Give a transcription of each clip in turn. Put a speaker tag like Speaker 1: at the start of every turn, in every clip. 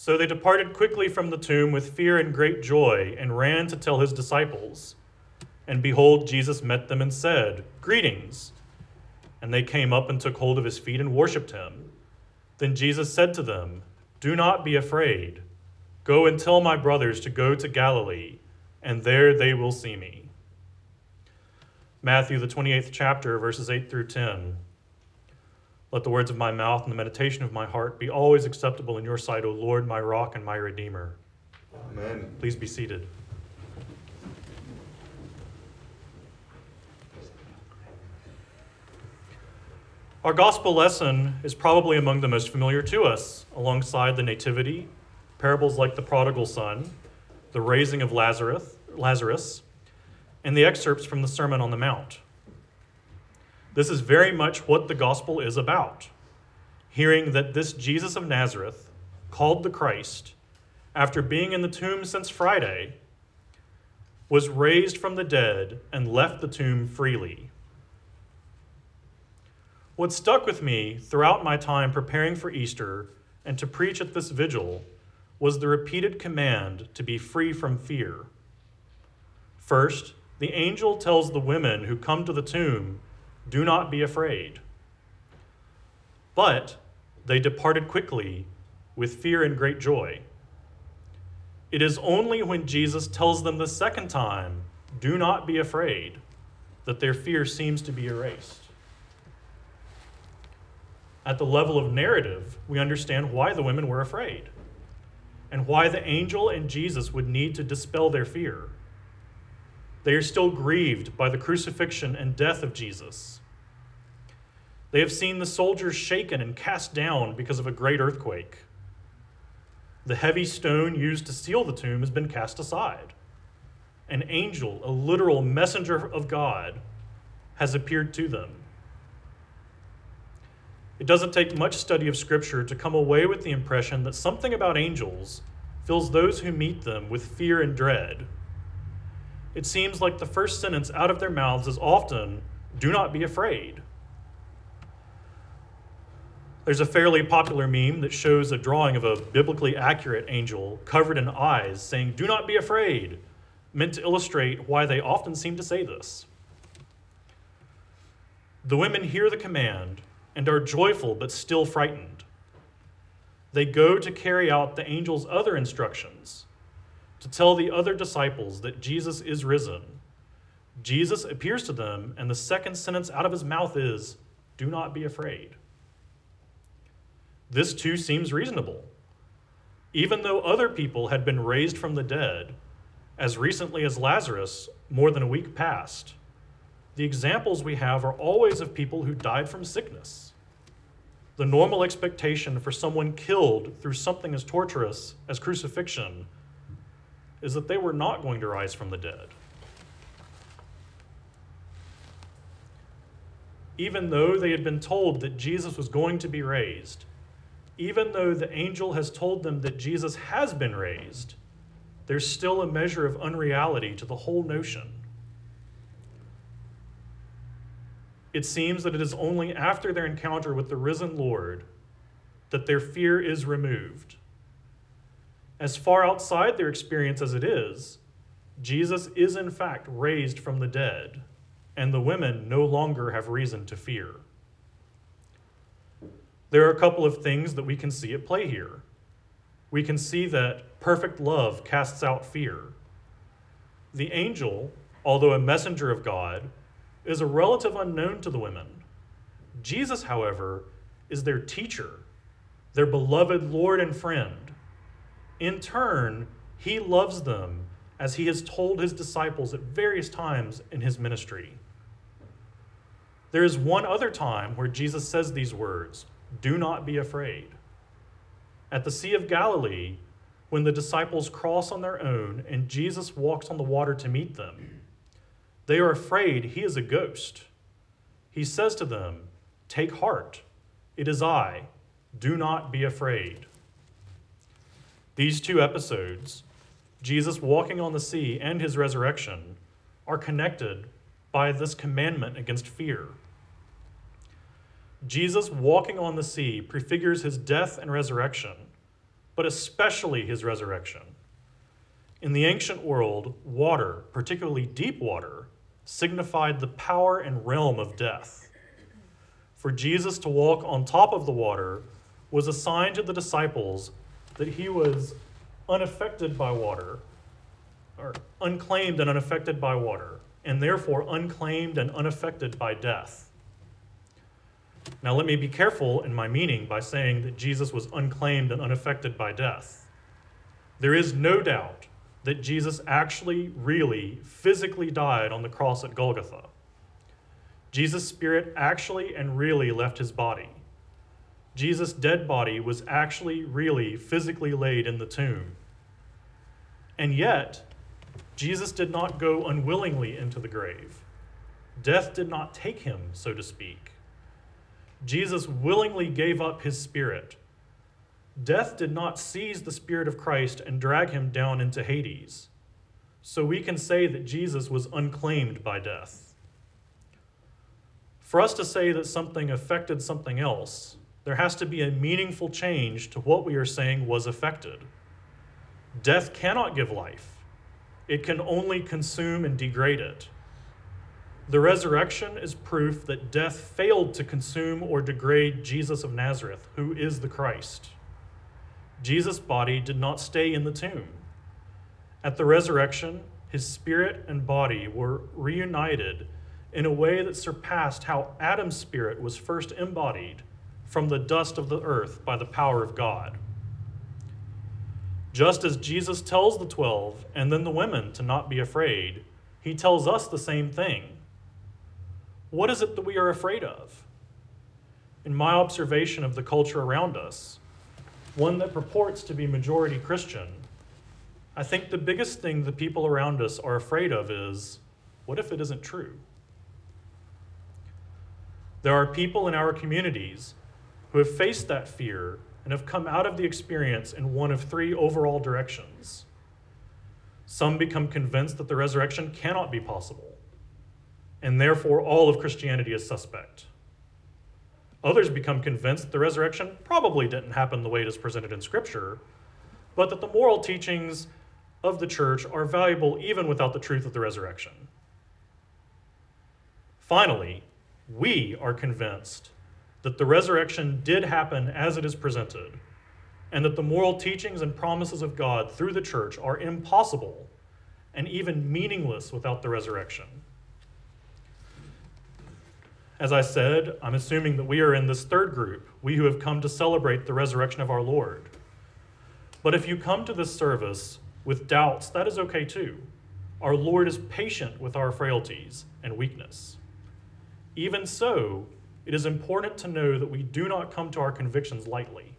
Speaker 1: So they departed quickly from the tomb with fear and great joy, and ran to tell his disciples. And behold, Jesus met them and said, Greetings. And they came up and took hold of his feet and worshipped him. Then Jesus said to them, Do not be afraid. Go and tell my brothers to go to Galilee, and there they will see me. Matthew, the 28th chapter, verses 8 through 10. Let the words of my mouth and the meditation of my heart be always acceptable in your sight, O Lord, my rock and my redeemer.
Speaker 2: Amen.
Speaker 1: Please be seated. Our gospel lesson is probably among the most familiar to us, alongside the Nativity, parables like the prodigal son, the raising of Lazarus, Lazarus, and the excerpts from the Sermon on the Mount. This is very much what the gospel is about. Hearing that this Jesus of Nazareth, called the Christ, after being in the tomb since Friday, was raised from the dead and left the tomb freely. What stuck with me throughout my time preparing for Easter and to preach at this vigil was the repeated command to be free from fear. First, the angel tells the women who come to the tomb do not be afraid. But they departed quickly with fear and great joy. It is only when Jesus tells them the second time, Do not be afraid, that their fear seems to be erased. At the level of narrative, we understand why the women were afraid and why the angel and Jesus would need to dispel their fear. They are still grieved by the crucifixion and death of Jesus. They have seen the soldiers shaken and cast down because of a great earthquake. The heavy stone used to seal the tomb has been cast aside. An angel, a literal messenger of God, has appeared to them. It doesn't take much study of Scripture to come away with the impression that something about angels fills those who meet them with fear and dread. It seems like the first sentence out of their mouths is often, Do not be afraid. There's a fairly popular meme that shows a drawing of a biblically accurate angel covered in eyes saying, Do not be afraid, meant to illustrate why they often seem to say this. The women hear the command and are joyful but still frightened. They go to carry out the angel's other instructions to tell the other disciples that Jesus is risen. Jesus appears to them, and the second sentence out of his mouth is, Do not be afraid. This too seems reasonable. Even though other people had been raised from the dead, as recently as Lazarus, more than a week past, the examples we have are always of people who died from sickness. The normal expectation for someone killed through something as torturous as crucifixion is that they were not going to rise from the dead. Even though they had been told that Jesus was going to be raised, even though the angel has told them that Jesus has been raised, there's still a measure of unreality to the whole notion. It seems that it is only after their encounter with the risen Lord that their fear is removed. As far outside their experience as it is, Jesus is in fact raised from the dead, and the women no longer have reason to fear. There are a couple of things that we can see at play here. We can see that perfect love casts out fear. The angel, although a messenger of God, is a relative unknown to the women. Jesus, however, is their teacher, their beloved Lord and friend. In turn, he loves them as he has told his disciples at various times in his ministry. There is one other time where Jesus says these words do not be afraid. At the Sea of Galilee, when the disciples cross on their own and Jesus walks on the water to meet them, they are afraid he is a ghost. He says to them, Take heart, it is I, do not be afraid. These two episodes, Jesus walking on the sea and his resurrection, are connected by this commandment against fear. Jesus walking on the sea prefigures his death and resurrection, but especially his resurrection. In the ancient world, water, particularly deep water, signified the power and realm of death. For Jesus to walk on top of the water was a sign to the disciples that he was unaffected by water, or unclaimed and unaffected by water, and therefore unclaimed and unaffected by death. Now, let me be careful in my meaning by saying that Jesus was unclaimed and unaffected by death. There is no doubt that Jesus actually, really, physically died on the cross at Golgotha. Jesus' spirit actually and really left his body. Jesus' dead body was actually, really, physically laid in the tomb. And yet, Jesus did not go unwillingly into the grave. Death did not take him, so to speak. Jesus willingly gave up his spirit. Death did not seize the spirit of Christ and drag him down into Hades. So we can say that Jesus was unclaimed by death. For us to say that something affected something else, there has to be a meaningful change to what we are saying was affected. Death cannot give life, it can only consume and degrade it. The resurrection is proof that death failed to consume or degrade Jesus of Nazareth, who is the Christ. Jesus' body did not stay in the tomb. At the resurrection, his spirit and body were reunited in a way that surpassed how Adam's spirit was first embodied from the dust of the earth by the power of God. Just as Jesus tells the twelve and then the women to not be afraid, he tells us the same thing what is it that we are afraid of? In my observation of the culture around us, one that purports to be majority Christian, I think the biggest thing the people around us are afraid of is what if it isn't true? There are people in our communities who have faced that fear and have come out of the experience in one of three overall directions. Some become convinced that the resurrection cannot be possible and therefore all of Christianity is suspect. Others become convinced that the resurrection probably didn't happen the way it is presented in Scripture, but that the moral teachings of the church are valuable even without the truth of the resurrection. Finally, we are convinced that the resurrection did happen as it is presented, and that the moral teachings and promises of God through the church are impossible and even meaningless without the resurrection. As I said, I'm assuming that we are in this third group, we who have come to celebrate the resurrection of our Lord. But if you come to this service with doubts, that is okay too. Our Lord is patient with our frailties and weakness. Even so, it is important to know that we do not come to our convictions lightly.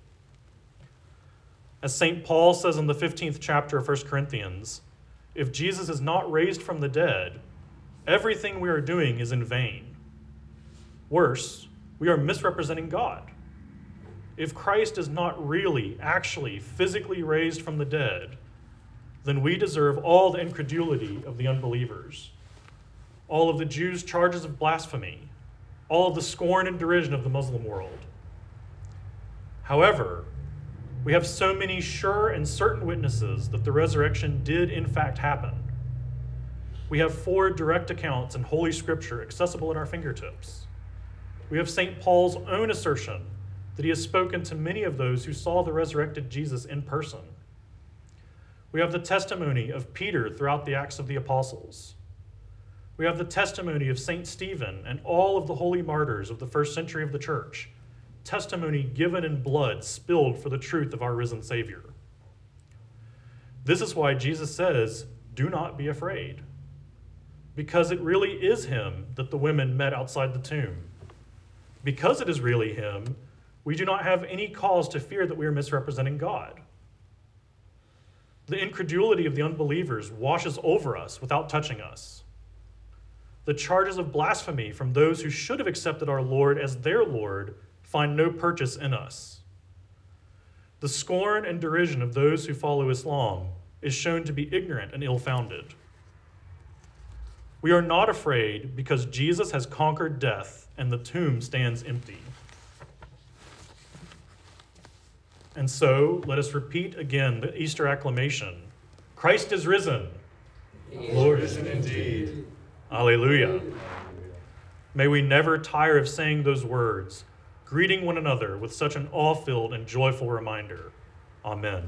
Speaker 1: As St. Paul says in the 15th chapter of 1 Corinthians, if Jesus is not raised from the dead, everything we are doing is in vain. Worse, we are misrepresenting God. If Christ is not really, actually, physically raised from the dead, then we deserve all the incredulity of the unbelievers, all of the Jews' charges of blasphemy, all the scorn and derision of the Muslim world. However, we have so many sure and certain witnesses that the resurrection did in fact happen. We have four direct accounts in Holy Scripture accessible at our fingertips. We have St. Paul's own assertion that he has spoken to many of those who saw the resurrected Jesus in person. We have the testimony of Peter throughout the Acts of the Apostles. We have the testimony of St. Stephen and all of the holy martyrs of the first century of the church, testimony given in blood spilled for the truth of our risen Savior. This is why Jesus says, Do not be afraid, because it really is him that the women met outside the tomb because it is really Him, we do not have any cause to fear that we are misrepresenting God. The incredulity of the unbelievers washes over us without touching us. The charges of blasphemy from those who should have accepted our Lord as their Lord find no purchase in us. The scorn and derision of those who follow Islam is shown to be ignorant and ill founded. We are not afraid because Jesus has conquered death and the tomb stands empty. And so let us repeat again the Easter acclamation Christ is risen.
Speaker 2: Lord is risen indeed.
Speaker 1: Alleluia. May we never tire of saying those words, greeting one another with such an awe filled and joyful reminder. Amen.